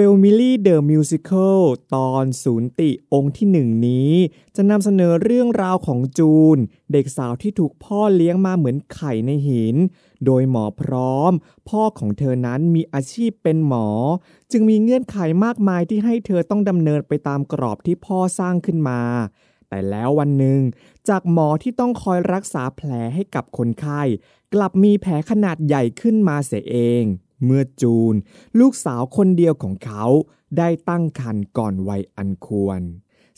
f a m i l y The Musical ตอนศูนย์ติองค์ที่หนึ่งนี้ จะนำเสนอเรื่องราวของจูน เด็กสาวที่ถูกพ่อเลี้ยงมาเหมือนไข่ในหิน โดยหมอพร้อม พ่อของเธอนั้นมีอาชีพเป็นหมอ จึงมีเงื่อนไขมากมายที่ให้เธอต้องดำเนินไปตามกรอบที่พ่อสร้างขึ้นมา แต่แล้ววันหนึ่ง จากหมอที่ต้องคอยรักษาแผลให้กับคนไข้ กลับมีแผลขนาดใหญ่ขึ้นมาเสียเอง เมื่อจูน ลูกสาวคนเดียวของเขาได้ตั้งครรภ์ก่อนวัยอันควร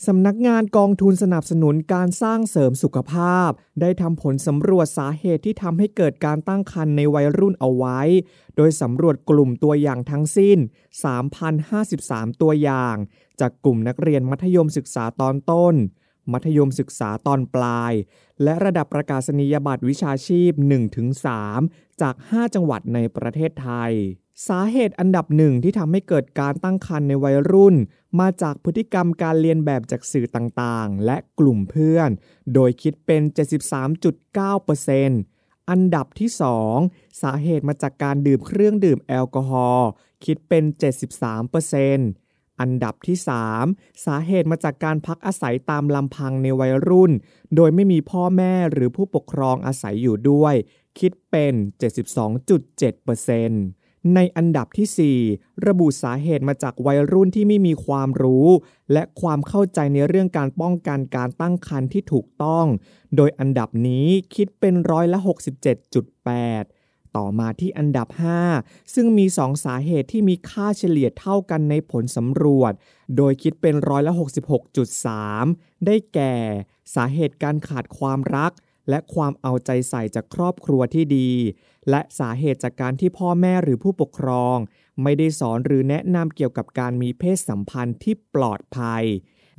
สำนักงานกองทุนสนับสนุนการสร้างเสริมสุขภาพ ได้ทำผลสำรวจสาเหตุที่ทำให้เกิดการตั้งครรภ์ในวัยรุ่นเอาไว้ โดยสำรวจกลุ่มตัวอย่างทั้งสิ้น 3,053 ตัวอย่าง จากกลุ่มนักเรียนมัธยมศึกษาตอนต้น มัธยมศึกษาตอนปลาย และระดับประกาศนียบัตรวิชาชีพ 1-3 จาก 5 จังหวัดในประเทศไทย สาเหตุอันดับหนึ่งที่ทำให้เกิดการตั้งครรภ์ในวัยรุ่น มาจากพฤติกรรมการเรียนแบบจากสื่อต่างๆ และกลุ่มเพื่อน โดยคิดเป็น 73.9%อันดับที่ 2 สาเหตุมาจากการดื่มเครื่องดื่มแอลกอฮอล์คิดเป็น 73% อันดับที่ 3 สาเหตุมาจากการพักอาศัยตามลำพังในวัยรุ่น โดยไม่มีพ่อแม่หรือผู้ปกครองอาศัยอยู่ด้วย คิดเป็น 72.7%ในอันดับที่ 4 ระบุสาเหตุมาจากวัยรุ่นที่ไม่มีความรู้ และความเข้าใจในเรื่องการป้องกันการตั้งครรภ์ที่ถูกต้อง โดยอันดับนี้คิดเป็นร้อยละ 67.8 ต่อมาที่อันดับ 5 ซึ่งมี 2 สาเหตุที่มีค่าเฉลี่ยเท่ากันในผลสำรวจ โดยคิดเป็นร้อยละ66.3 ได้แก่ สาเหตุการขาดความรัก และความเอาใจใส่จากครอบครัวที่ดี และสาเหตุจากการที่พ่อแม่หรือผู้ปกครอง ไม่ได้สอนหรือแนะนำเกี่ยวกับการมีเพศสัมพันธ์ที่ปลอดภัย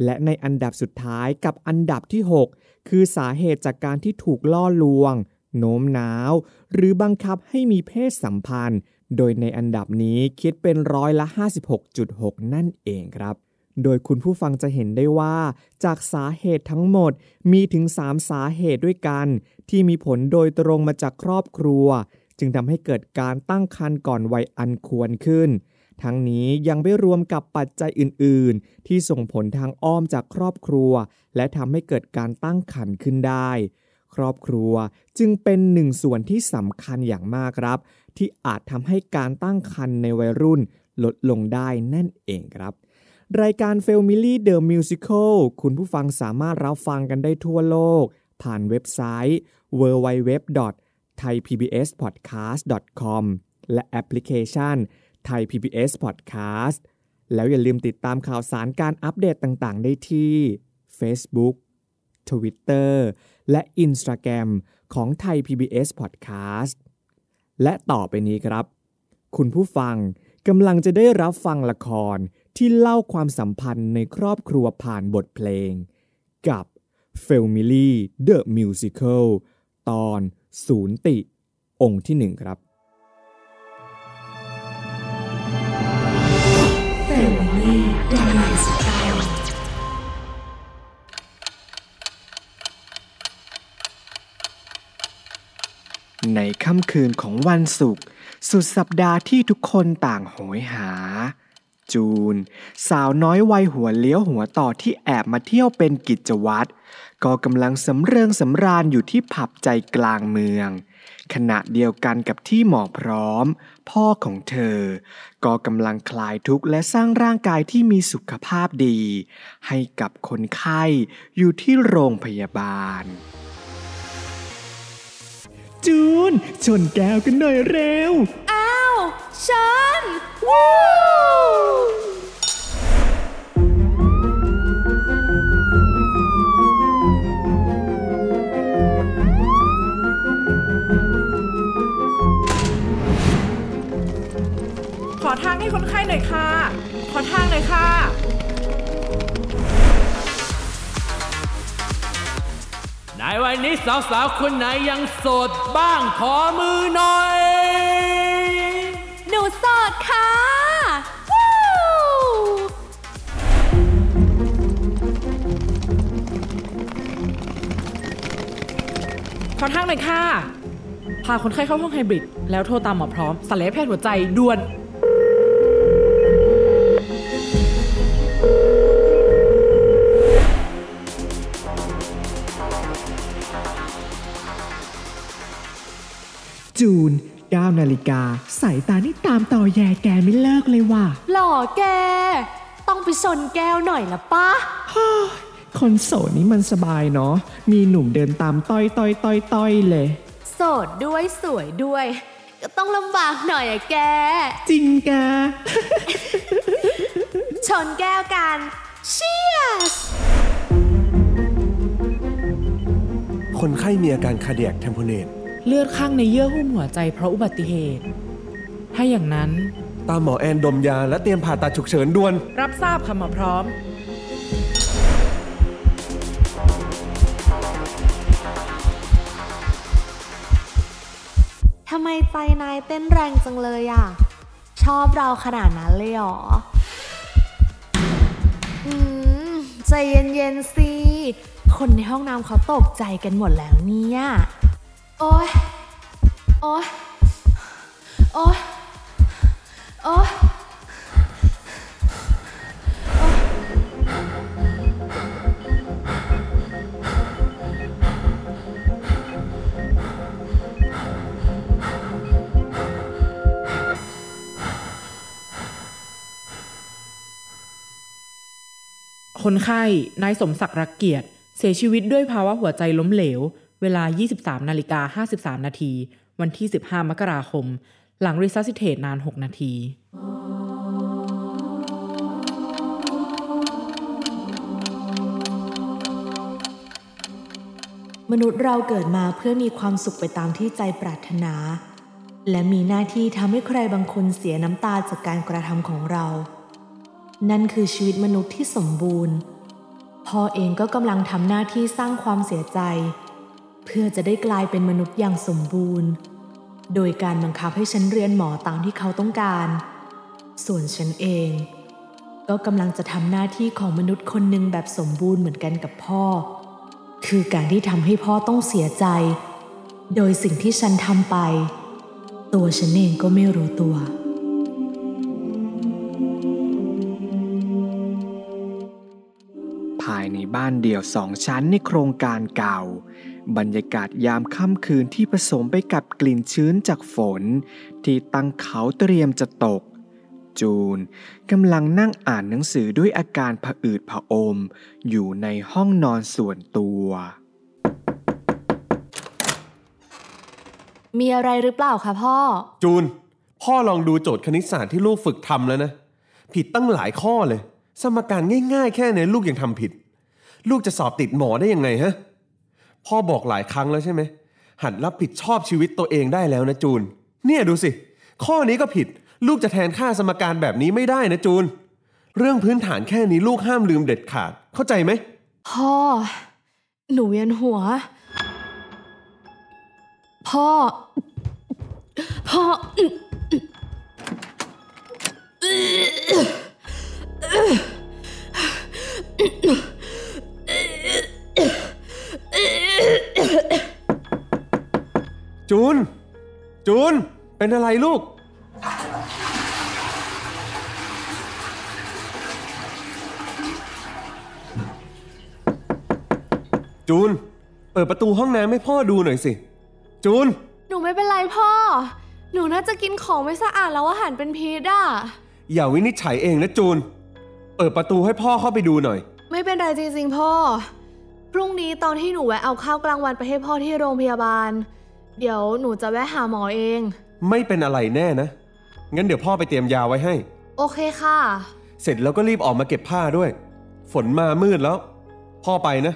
และในอันดับสุดท้ายกับอันดับที่ 6 คือสาเหตุจากการที่ถูกล่อลวง โน้มน้าว หรือบังคับให้มีเพศสัมพันธ์ โดยในอันดับนี้คิดเป็นร้อยละ 56.6 นั่นเองครับ โดยคุณผู้ฟังจะเห็นได้ว่า จากสาเหตุทั้งหมดมีถึง 3 สาเหตุด้วยกัน ที่มีผลโดยตรงมาจากครอบครัว จึงทำให้เกิดการตั้งครรภ์ก่อนวัยอันควรขึ้นทั้งนี้ยังไม่รวมกับปัจจัยอื่น ๆ ที่ส่งผลทางอ้อมจากครอบครัว และทำให้เกิดการตั้งครรภ์ขึ้นได้ ครอบครัว จึงเป็นหนึ่งส่วนที่สำคัญอย่างมากครับ ที่อาจทำให้การตั้งครรภ์ในวัยรุ่นลดลงได้นั่นเองครับ รายการ f a m i l y The Musical คุณผู้ฟังสามารถรับฟังกันได้ทั่วโลก ผ่านเว็บไซต์ www.thaipbspodcast.com และแอปพลิเคชัน Thai PBS Podcast แล้วอย่าลืมติดตามข่าวสารการอัปเดตต่างๆ ได้ที่ Facebook Twitter และ Instagram ของ Thai PBS Podcast และต่อไปนี้ครับ คุณผู้ฟังกำลังจะได้รับฟังละครที่เล่าความสัมพันธ์ในครอบครัวผ่านบทเพลง กับ f a m i l y The Musical ตอนศูนย์ติ องค์ที่หนึ่งครับ Family The Musical ในค่ำคืนของวันศุกร์สุดสัปดาห์ที่ทุกคนต่างโหยหา จูน สาวน้อยวัยหัวเลี้ยวหัวต่อที่แอบมาเที่ยวเป็นกิจวัตรก็กำลังสำเริงสำราญอยู่ที่ผับใจกลางเมือง ขณะเดียวกันกับที่หมอพร้อม พ่อของเธอ ก็กำลังคลายทุกข์และสร้างร่างกายที่มีสุขภาพดี ให้กับคนไข้อยู่ที่โรงพยาบาล จูน ชนแก้วกันหน่อยเร็ว อ้าวฉันวู้ขอทางให้คนไข้หน่อยค่ะ ขอทางหน่อยค่ะ ในวันนี้สาวๆคนไหนยังโสดบ้างขอมือหน่อย หนูโสดค่ะวู้ขอทางหน่อยค่ะ พาคนไข้เข้าห้องไฮบริด แล้วโทรตามหมอพร้อมศัลยแพทย์หัวใจด่วน จูน9นาฬิกาสายตานี่ตามต่อแย่แกไม่เลิกเลยว่ะหล่อแก ต้องไปชนแก้วหน่อยละปะคนโสดนี่มันสบายเนาะ มีหนุ่มเดินตามต้อยต้อยต้อยต้อยเลย โสดด้วยสวยด้วย ก็ต้องลำบากหน่อยอะแก จริงกะชนแก้วกันเชียสคนไข้มีอาการ cardiac tamponade เลือดข้างในเยื่อหุ้มหัวใจเพราะอุบัติเหตุ ถ้าอย่างนั้น ตามหมอแอนดมยาและเตรียมผ่าตัดฉุกเฉินด่วน รับทราบค่ะหมอพร้อม ทำไมใจนายเต้นแรงจังเลยอะชอบเราขนาดนั้นเลยเหรอ อืม ใจเย็นๆสิ คนในห้องน้ำเขาตกใจกันหมดแล้วเนี่ย โอ๊ย โอ๊ย โอ๊ย โอ๊ย คนไข้ นายสมศักดิ์รักเกียรติ เสียชีวิตด้วยภาวะหัวใจล้มเหลว เวลา 23นาฬิกา53 นาที วันที่ 15 มกราคม หลังรีซัสซิเทตนาน 6 นาที มนุษย์เราเกิดมาเพื่อมีความสุขไปตามที่ใจปรารถนา และมีหน้าที่ทำให้ใครบางคนเสียน้ำตาจากการกระทำของเรา นั่นคือชีวิตมนุษย์ที่สมบูรณ์ พ่อเองก็กำลังทำหน้าที่สร้างความเสียใจ เพื่อจะได้กลายเป็นมนุษย์อย่างสมบูรณ์ โดยการบังคับให้ฉันเรียนหมอตามที่เขาต้องการ ส่วนฉันเอง ก็กำลังจะทำหน้าที่ของมนุษย์คนหนึ่งแบบสมบูรณ์เหมือนกันกับพ่อ คือการที่ทำให้พ่อต้องเสียใจ โดยสิ่งที่ฉันทำไป ตัวฉันเองก็ไม่รู้ตัวภายในบ้านเดี่ยวสองชั้นในโครงการเก่า บรรยากาศยามค่ำคืนที่ผสมไปกับกลิ่นชื้นจากฝน ที่ตั้งเขาเตรียมจะตก จูนกำลังนั่งอ่านหนังสือด้วยอาการผะอืดผะอม อยู่ในห้องนอนส่วนตัว มีอะไรหรือเปล่าคะพ่อ จูน พ่อลองดูโจทย์คณิตศาสตร์ที่ลูกฝึกทำแล้วนะ ผิดตั้งหลายข้อเลย สมการง่ายๆ แค่นี้ลูกยังทำผิด ลูกจะสอบติดหมอได้ยังไงฮะ พ่อบอกหลายครั้งแล้วใช่ไหม หัดรับผิดชอบชีวิตตัวเองได้แล้วนะจูน เนี่ยดูสิ ข้อนี้ก็ผิด ลูกจะแทนค่าสมการแบบนี้ไม่ได้นะจูน เรื่องพื้นฐานแค่นี้ลูกห้ามลืมเด็ดขาด เข้าใจไหม พ่อ หนูเวียนหัว พ่อ พ่อ จูน จูน เป็นอะไรลูก จูน เปิดประตูห้องน้ำให้พ่อดูหน่อยสิ จูน หนูไม่เป็นไรพ่อ หนูน่าจะกินของไม่สะอาดแล้วอาหารเป็นพิษอะ อย่าวินิจฉัยเองนะจูน เปิดประตูให้พ่อเข้าไปดูหน่อย ไม่เป็นไรจริงๆพ่อ พรุ่งนี้ตอนที่หนูแวะเอาข้าวกลางวันไปให้พ่อที่โรงพยาบาล เดี๋ยวหนูจะแวะหาหมอเอง ไม่เป็นอะไรแน่นะ งั้นเดี๋ยวพ่อไปเตรียมยาไว้ให้ โอเคค่ะ เสร็จแล้วก็รีบออกมาเก็บผ้าด้วย ฝนมามืดแล้ว พ่อไปนะ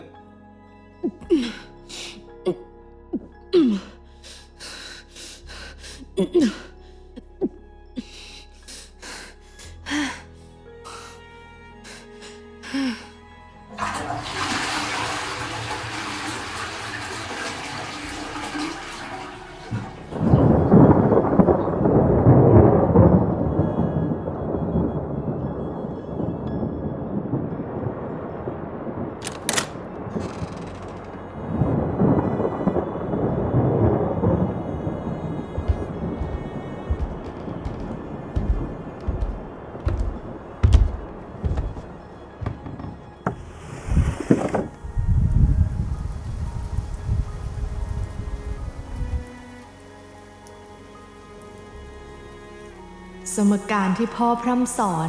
สมการที่พ่อพร่ำสอน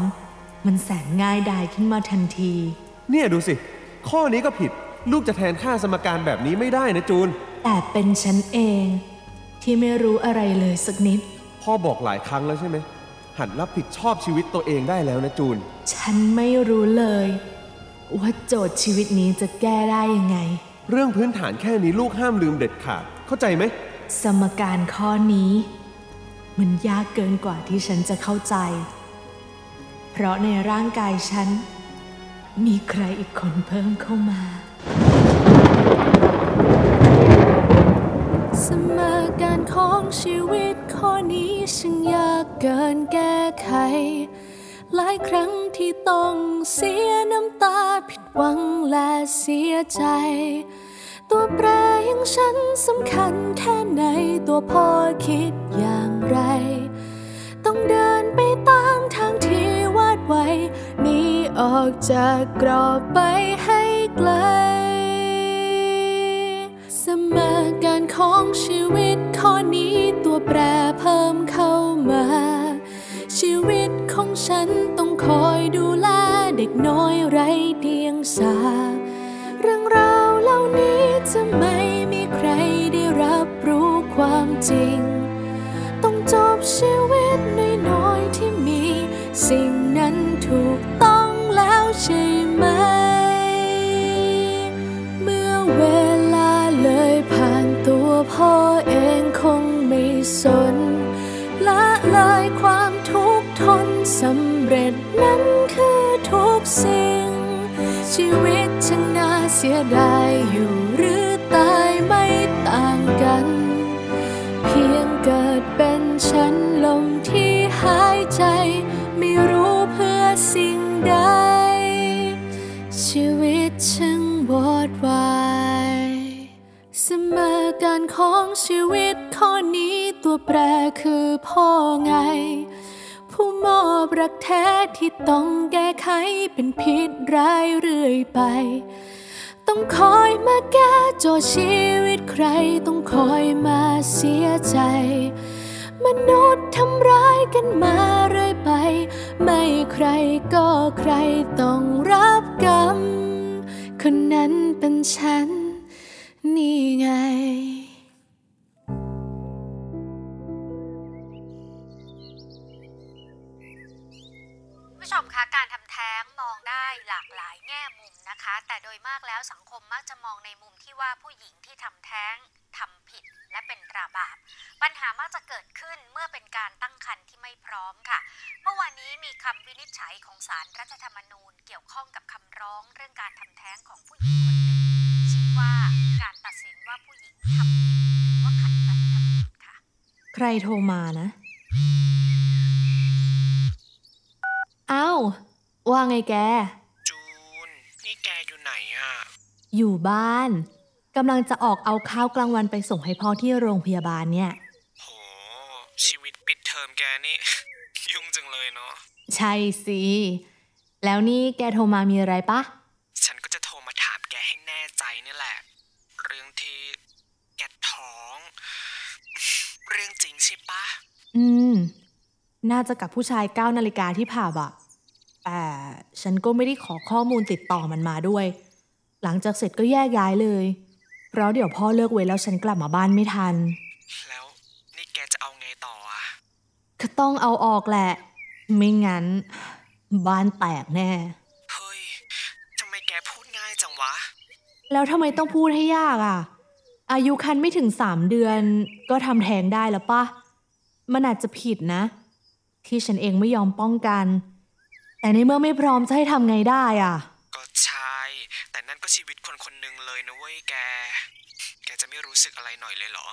มันแสนง่ายดายขึ้นมาทันที เนี่ยดูสิ ข้อนี้ก็ผิด ลูกจะแทนค่าสมการแบบนี้ไม่ได้นะจูน แต่เป็นฉันเอง ที่ไม่รู้อะไรเลยสักนิด พ่อบอกหลายครั้งแล้วใช่ไหม หัดรับผิดชอบชีวิตตัวเองได้แล้วนะจูน ฉันไม่รู้เลย ว่าโจทย์ชีวิตนี้จะแก้ได้ยังไง เรื่องพื้นฐานแค่นี้ลูกห้ามลืมเด็ดขาด เข้าใจไหม สมการข้อนี้ มันยากเกินกว่าที่ฉันจะเข้าใจ เพราะในร่างกายฉัน มีใครอีกคนเพิ่มเข้ามาสมการของชีวิตข้อนี้ช่างยากเกินแก้ไข หลายครั้งที่ต้องเสียน้ำตาผิดหวังและเสียใจ ตัวแปรอย่างฉันสำคัญแค่ไหนตัวพ่อคิดอย่างไร ต้องเดินไปตามทางที่วาดไว้นีออกจากกรอบไปให้ไกล สมการของชีวิตข้อนี้ตัวแปรเพิ่มเข้ามา ชีวิตของฉันต้องคอยดูแลเด็กน้อยไร้เดียงสาเรื่องราว จะไม่มีใครได้รับรู้ความจริง ต้องจบชีวิตน้อยๆที่มี สิ่งนั้นถูกต้องแล้วใช่ไหม เมื่อเวลาเลยผ่านตัวพ่อเองคงไม่สน ละเลยความทุกข์ทนสำเร็จนั้นคือทุกสิ่ง ชีวิต น่าเสียดายอยู่หรือตายไม่ต่างกัน เพียงเกิดเป็นฉันลมที่หายใจ ไม่รู้เพื่อสิ่งใด ชีวิตช่างวอดวายเสมอการของชีวิตข้อนี้ตัวแปรคือพ่อไง ผู้มอบรักแท้ที่ต้องแก้ไขเป็นพิษร้ายเรื่อยไป ต้องคอยมาแก้โจทย์ชีวิตใคร ต้องคอยมาเสียใจ มนุษย์ทำร้ายกันมาเรื่อยไป ไม่ใครก็ใครต้องรับกรรม คนนั้นเป็นฉัน นี่ไง มคะการทำแท้งมองได้หลากหลายแง่มุมนะคะ แต่โดยมากแล้วสังคมมักจะมองในมุมที่ว่าผู้หญิงที่ทำแท้งทำผิดและเป็นตราบาป ปัญหามักจะเกิดขึ้นเมื่อเป็นการตั้งครรภ์ที่ไม่พร้อมค่ะ เมื่อวานนี้มีคำวินิจฉัยของศาลรัฐธรรมนูญ เกี่ยวข้องกับคำร้องเรื่องการทำแท้งของผู้หญิงคนหนึ่งชี้ว่าการตัดสินว่าผู้หญิงทำผิดถือว่าขัดรัฐธรรมนูญค่ะ ใครโทรมานะ อ้าว ว่าไงแก จูน นี่แกอยู่ไหนอะอยู่บ้านกำลังจะออกเอาข้าวกลางวันไปส่งให้พ่อที่โรงพยาบาลเนี่ย โห ชีวิตปิดเทอมแกนี่ ยุ่งจังเลยเนาะ ใช่สิ แล้วนี่แกโทรมามีอะไรปะ ฉันก็จะโทรมาถามแกให้แน่ใจนี่แหละ เรื่องที่แกท้อง เรื่องจริงใช่ปะ อืม น่าจะกับผู้ชายเก้านาฬิกาที่ผับอะแต่ฉันก็ไม่ได้ขอข้อมูลติดต่อมันมาด้วย หลังจากเสร็จก็แยกย้ายเลย เพราะเดี๋ยวพ่อเลิกเวรแล้วฉันกลับมาบ้านไม่ทัน แล้วนี่แกจะเอาไงต่ออะก็ต้องเอาออกแหละ ไม่งั้น บ้านแตกแน่ เฮ้ยทำไมแกพูดง่ายจังวะ แล้วทำไมต้องพูดให้ยากอะ อายุคันไม่ถึงสามเดือน ก็ทำแท้งได้แล้วปะมันอาจจะผิดนะ ที่ฉันเองไม่ยอมป้องกัน แต่ในเมื่อไม่พร้อมจะให้ทำไงได้อะ ก็ใช่ แต่นั่นก็ชีวิตคนคนหนึ่งเลยนะเว้ยแก แกจะไม่รู้สึกอะไรหน่อยเลยเหรอ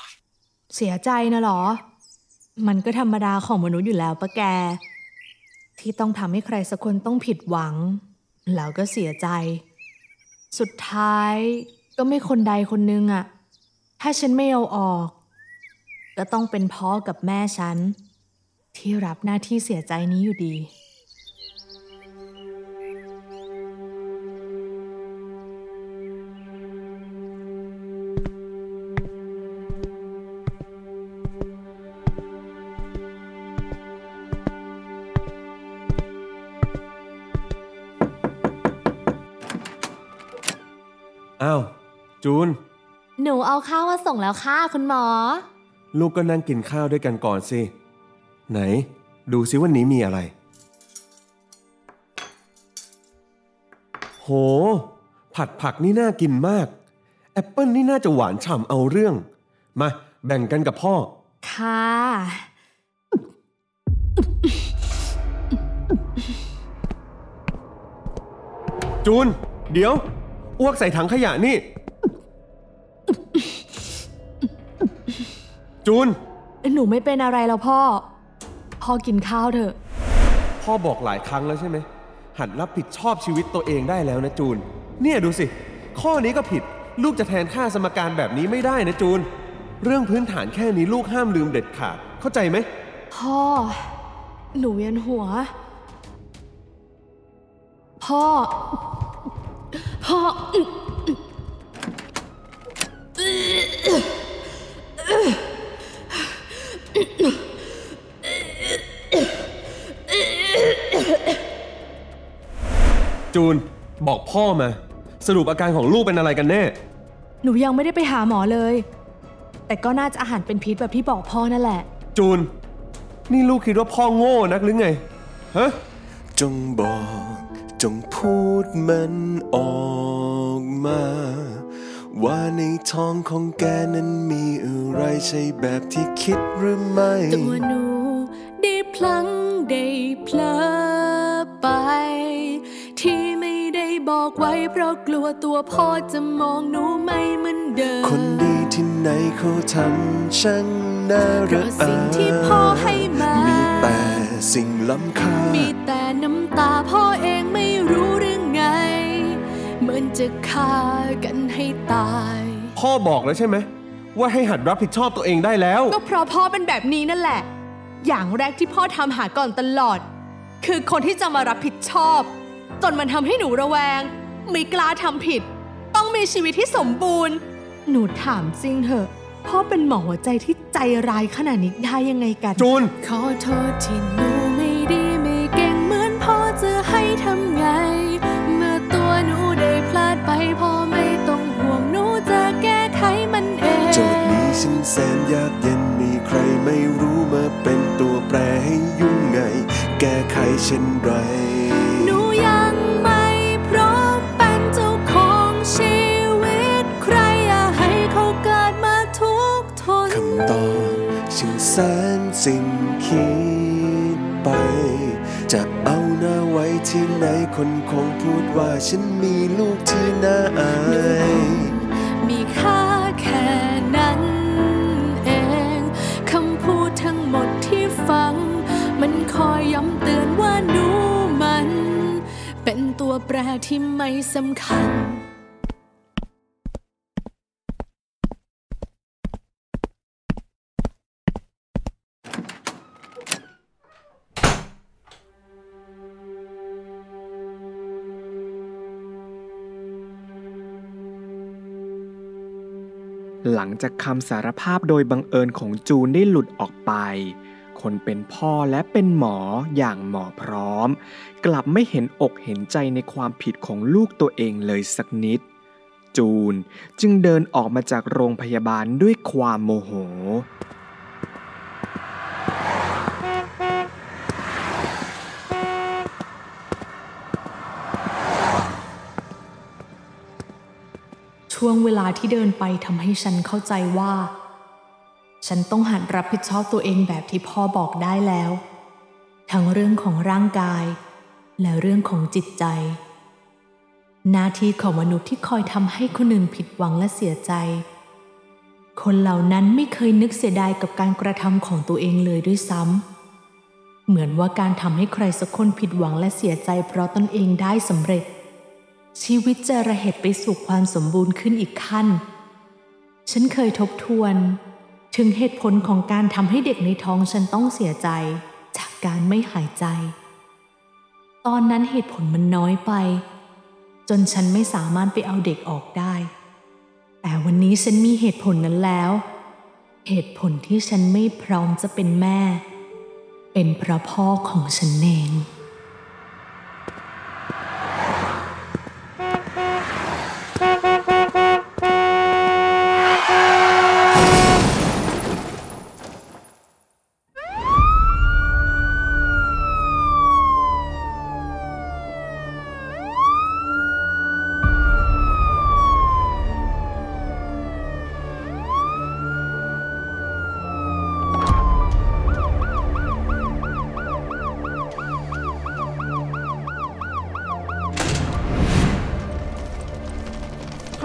เสียใจนะเหรอ มันก็ธรรมดาของมนุษย์อยู่แล้วปะแก ที่ต้องทำให้ใครสักคนต้องผิดหวัง แล้วก็เสียใจ สุดท้ายก็ไม่คนใดคนหนึงอะถ้าฉันไม่เอาออก ก็ต้องเป็นพ่อกับแม่ฉัน ที่รับหน้าที่เสียใจนี้อยู่ดี อ้าว จูน หนูเอาข้าวมาส่งแล้วค่ะคุณหมอ ลูกก็นั่งกินข้าวด้วยกันก่อนสิ ไหน ดูซิวันนี้มีอะไร โห ผัดผักนี่น่ากินมาก แอปเปิลนี่น่าจะหวานฉ่ำเอาเรื่อง มาแบ่งกันกับพ่อ ค่ะ จูน เดี๋ยว อ้วกใส่ถังขยะนี่ จูน หนูไม่เป็นอะไรแล้วพ่อ พ่อกินข้าวเถอะ พ่อบอกหลายครั้งแล้วใช่ไหม หัดรับผิดชอบชีวิตตัวเองได้แล้วนะจูน เนี่ยดูสิ ข้อนี้ก็ผิด ลูกจะแทนค่าสมการแบบนี้ไม่ได้นะจูน เรื่องพื้นฐานแค่นี้ลูกห้ามลืมเด็ดขาด เข้าใจไหม พ่อ หนูเวียนหัว พ่อ พ่อ จูน บอกพ่อมา สรุปอาการของลูกเป็นอะไรกันแน่ หนูยังไม่ได้ไปหาหมอเลย แต่ก็น่าจะอาหารเป็นพิษแบบที่บอกพ่อนั่นแหละ จูน นี่ลูกคิดว่าพ่อโง่นักหรือไงฮะจงบอก จงพูดมันออกมา ว่าในท้องของแกนั้นมีอะไรใช่แบบที่คิดหรือไม่ ตัวหนูได้พลั้งได้เพลอไปที่ไม่ได้ บอกไว้เพราะกลัวตัวพ่อจะมองหนูไม่เหมือนเดิม คนดีที่ไหนเขาทำช่างน่าเพระราะอาสิ่งที่พ่อให้มา มีแต่สิ่งล้ำค่า มีแต่น้ำตาพ่อเองไม่รู้เรื่องไง เหมือนจะฆ่ากันให้ตาย พ่อบอกแล้วใช่ไหม ว่าให้หัดรับผิดชอบตัวเองได้แล้ว ก็เพราะพ่อเป็นแบบนี้นั่นแหละ อย่างแรกที่พ่อทำหาก่อนตลอด คือคนที่จะมารับผิดชอบ จนมันทำให้หนูระแวง ไม่กล้าทำผิด ต้องมีชีวิตที่สมบูรณ์ หนูถามจริงเถอะพ่อเป็นหมอหัวใจที่ใจร้ายขนาดนี้ได้ยังไงกัน จูน ขอโทษที่หนูไม่ดีไม่เก่งเหมือนพ่อจะให้ทำไง เมื่อตัวหนูได้พลาดไปพ่อไม่ต้องห่วงหนูจะแก้ไขมันเอง โจทย์นี้ฉันแสนยากเย็นมีใครไม่รู้มาเป็นตัวแปรให้ยุ่งไง แก้ไขเช่นไร แสนสิ้นคิดไป จะเอาหน้าไว้ที่ไหนคนคงพูดว่าฉันมีลูกที่น่าอาย มีค่าแค่นั้นเอง คำพูดทั้งหมดที่ฟัง มันคอยย้ำเตือนว่าหนูมัน เป็นตัวแปรที่ไม่สำคัญ ลังจากคำสารภาพโดยบังเอิญของจูนได้หลุดออกไป คนเป็นพ่อและเป็นหมออย่างหมอพร้อม กลับไม่เห็นอกเห็นใจในความผิดของลูกตัวเองเลยสักนิด จูนจึงเดินออกมาจากโรงพยาบาลด้วยความโมโห ช่วงเวลาที่เดินไปทำให้ฉันเข้าใจว่า ฉันต้องหัดรับผิดชอบตัวเองแบบที่พ่อบอกได้แล้ว ทั้งเรื่องของร่างกาย และเรื่องของจิตใจ หน้าที่ของมนุษย์ที่คอยทำให้คนอื่นผิดหวังและเสียใจ คนเหล่านั้นไม่เคยนึกเสียดายกับการกระทำของตัวเองเลยด้วยซ้ำเหมือนว่าการทำให้ใครสักคนผิดหวังและเสียใจเพราะตนเองได้สำเร็จ ชีวิตจะระเหตุไปสู่ความสมบูรณ์ขึ้นอีกขั้น ฉันเคยทบทวน ถึงเหตุผลของการทำให้เด็กในท้องฉันต้องเสียใจ จากการไม่หายใจ ตอนนั้นเหตุผลมันน้อยไป จนฉันไม่สามารถไปเอาเด็กออกได้ แต่วันนี้ฉันมีเหตุผลนั้นแล้ว เหตุผลที่ฉันไม่พร้อมจะเป็นแม่ เป็นเพราะพ่อของฉันเอง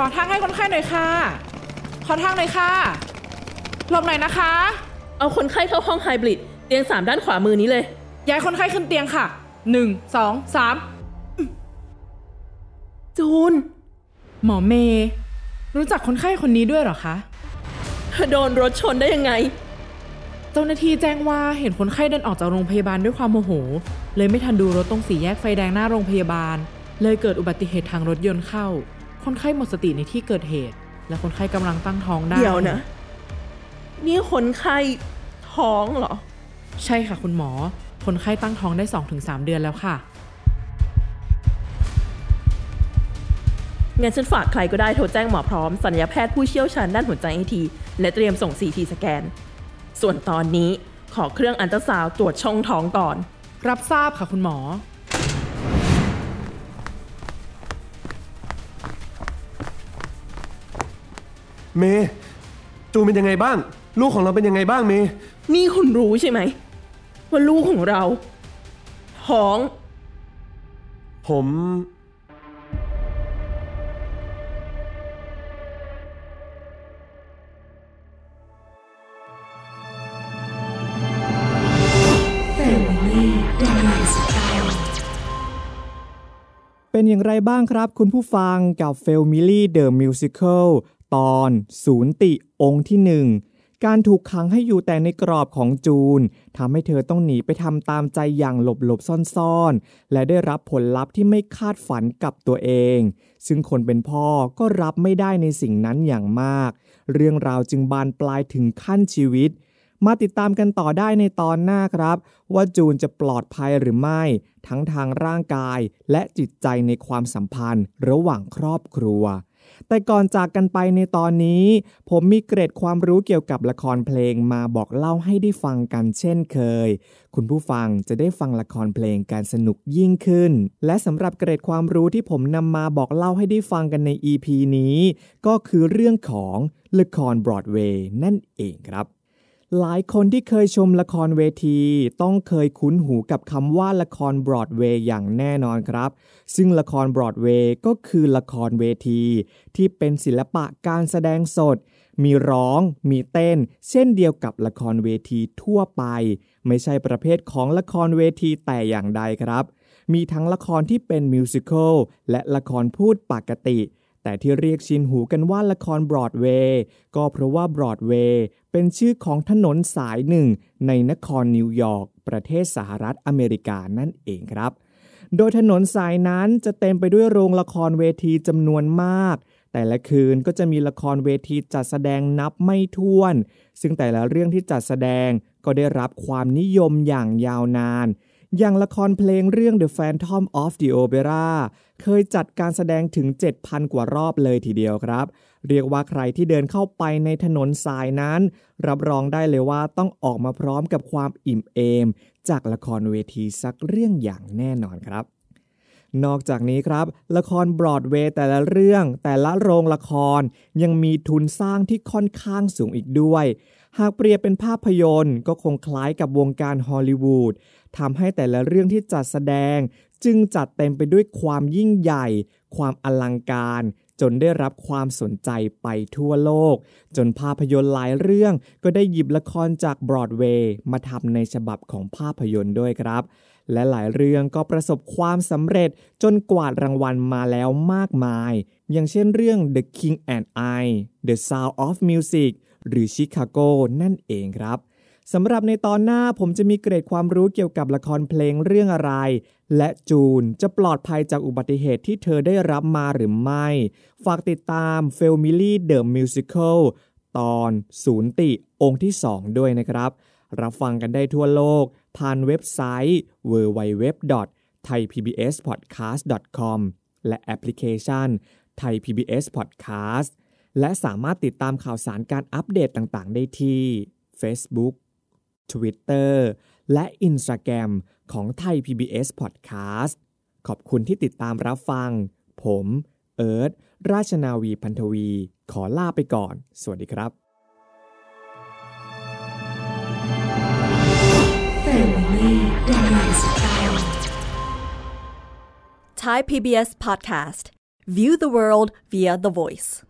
อทางให้คนไข้หน่อยค่ะ ขอทางหน่อยค่ะหลบหน่อยนะคะ เอาคนไข้เข้าห้องไฮบริดเตียงสามด้านขวามือนี้เลย ย้ายคนไข้ขึ้นเตียงค่ะหนึ่งสองสามจูน หมอเมย์รู้จักคนไข้คนนี้ด้วยเหรอคะโดนรถชนได้ยังไง เจ้าหน้าที่แจ้งว่าเห็นคนไข้เดินออกจากโรงพยาบาลด้วยความโมโห เลยไม่ทันดูรถตรงสี่แยกไฟแดงหน้าโรงพยาบาล เลยเกิดอุบัติเหตุทางรถยนต์เข้า คนไข้หมดสติในที่เกิดเหตุ และคนไข้กำลังตั้งท้องได้เดี๋ยวนะ นี่คนไข้ท้องเหรอ ใช่ค่ะคุณหมอ คนไข้ตั้งท้องได้ 2-3 เดือนแล้วค่ะ งั้นฉันฝากใครก็ได้โทรแจ้งหมอพร้อมสัญญาแพทย์ผู้เชี่ยวชาญด้านหัวใจให้ที และเตรียมส่ง CT สแกน ส่วนตอนนี้ขอเครื่องอันตราซาวด์ตรวจช่องท้องก่อน รับทราบค่ะคุณหมอ เมย์จูนเป็นยังไงบ้าง ลูกของเราเป็นยังไงบ้างเมย์นี่คุณรู้ใช่ไหม ว่าลูกของเราท้อง ผม เป็นอย่างไรบ้างครับคุณผู้ฟังกับ f a m i l y The Musical ตอนศูนย์ติองค์ที่หนึ่งการถูกขังให้อยู่แต่ในกรอบของจูนทำให้เธอต้องหนีไปทำตามใจอย่างหลบๆซ่อนๆ และได้รับผลลัพธ์ที่ไม่คาดฝันกับตัวเอง ซึ่งคนเป็นพ่อก็รับไม่ได้ในสิ่งนั้นอย่างมาก เรื่องราวจึงบานปลายถึงขั้นชีวิต มาติดตามกันต่อได้ในตอนหน้าครับ ว่าจูนจะปลอดภัยหรือไม่ ทั้งทางร่างกายและจิตใจในความสัมพันธ์ ระหว่างครอบครัว แต่ก่อนจากกันไปในตอนนี้ ผมมีเกร็ดความรู้เกี่ยวกับละครเพลงมาบอกเล่าให้ได้ฟังกันเช่นเคย คุณผู้ฟังจะได้ฟังละครเพลงการสนุกยิ่งขึ้น และสำหรับเกร็ดความรู้ที่ผมนำมาบอกเล่าให้ได้ฟังกันใน EP นี้ ก็คือเรื่องของละครบรอดเวย์นั่นเองครับ หลายคนที่เคยชมละครเวที ต้องเคยคุ้นหูกับคำว่าละครบรอดเวย์อย่างแน่นอนครับ ซึ่งละครบรอดเวย์ก็คือละครเวที ที่เป็นศิลปะการแสดงสด มีร้อง มีเต้น เช่นเดียวกับละครเวทีทั่วไป ไม่ใช่ประเภทของละครเวทีแต่อย่างใดครับ มีทั้งละครที่เป็นมิวสิควลและละครพูดปกติ แต่ที่เรียกชินหูกันว่าละครบรอดเวย์ก็เพราะว่าบรอดเวย์เป็นชื่อของถนนสายหนึ่งในนครนิวยอร์กประเทศสหรัฐอเมริกานั่นเองครับ โดยถนนสายนั้นจะเต็มไปด้วยโรงละครเวทีจำนวนมาก แต่ละคืนก็จะมีละครเวทีจัดแสดงนับไม่ถ้วน ซึ่งแต่ละเรื่องที่จัดแสดงก็ได้รับความนิยมอย่างยาวนานอย่างละครเพลงเรื่อง The Phantom of the Opera เคยจัดการแสดงถึง 7,000 กว่ารอบเลยทีเดียวครับ เรียกว่าใครที่เดินเข้าไปในถนนสายนั้น รับรองได้เลยว่าต้องออกมาพร้อมกับความอิ่มเอม จากละครเวทีสักเรื่องอย่างแน่นอนครับนอกจากนี้ครับ ละครบรอดเวย์แต่ละเรื่อง แต่ละโรงละคร ยังมีทุนสร้างที่ค่อนข้างสูงอีกด้วย หากเปรียบเป็นภาพยนตร์ ก็คงคล้ายกับวงการฮอลลีวูดทำให้แต่ละเรื่องที่จัดแสดง จึงจัดเต็มไปด้วยความยิ่งใหญ่ ความอลังการ จนได้รับความสนใจไปทั่วโลก จนภาพยนตร์หลายเรื่องก็ได้หยิบละครจากบรอดเวย์มาทำในฉบับของภาพยนตร์ด้วยครับ และหลายเรื่องก็ประสบความสำเร็จจนกวาดรางวัลมาแล้วมากมาย อย่างเช่นเรื่อง The King and I The Sound of Music หรือ Chicago นั่นเองครับสำหรับในตอนหน้าผมจะมีเกรดความรู้เกี่ยวกับละครเพลงเรื่องอะไร และจูนจะปลอดภัยจากอุบัติเหตุที่เธอได้รับมาหรือไม่ ฝากติดตาม f a m i l y The Musical ตอนศูนย์ติองค์ที่ 2 ด้วยนะครับ รับฟังกันได้ทั่วโลก ผ่านเว็บไซต์ www.thaipbspodcast.com และแอปพลิเคชัน Thai PBS Podcast และสามารถติดตามข่าวสารการอัปเดตต่างๆ ได้ที่ Facebook Twitter และ Instagram ของไทย PBS Podcast ขอบคุณที่ติดตามรับฟัง ผม เอิร์ธราชนาวีพันธวี ขอลาไปก่อน สวัสดีครับ Thai PBS Podcast View the world via the voice